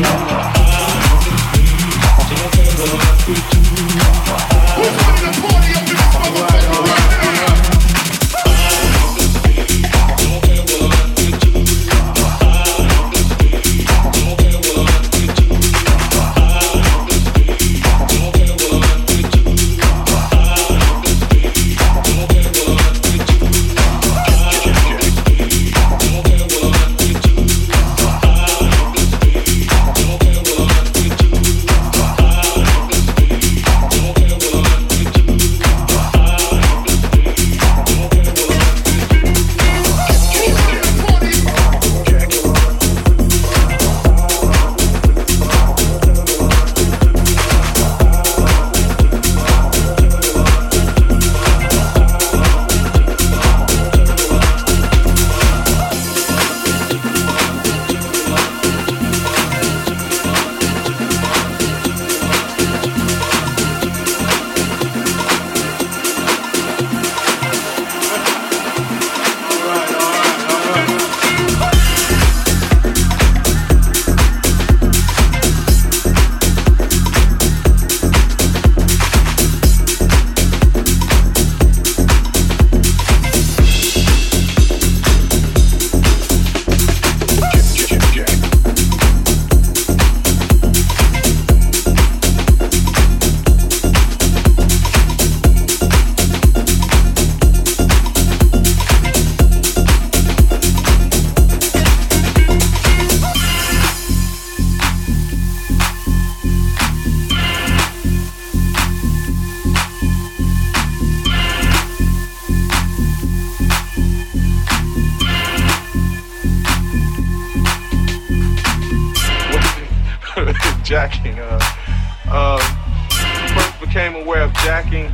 hate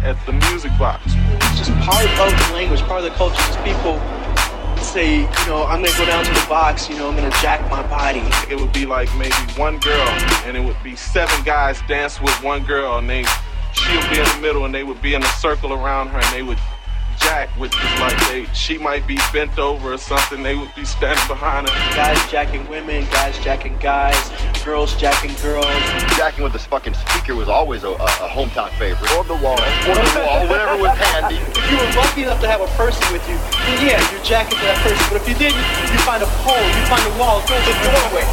at the music box. It's just part of the language, part of the culture. Just people say, you know, I'm gonna go down to the box, you know, I'm gonna jack my body. It would be like maybe one girl, and it would be seven guys dance with one girl, and they she'll be in the middle, and they would be in a circle around her, and they would jack with just like they she might be bent over or something. They would be standing behind her. Guys jacking women, guys jacking guys, girls jacking girls. Jacking with this fucking speaker was always a, a, a hometown favorite. Or the wall. Or the wall, whatever was handy. If you were lucky enough to have a person with you, then yeah, you're jacking to that person. But if you didn't, you find a pole, you find a wall, go to the doorway.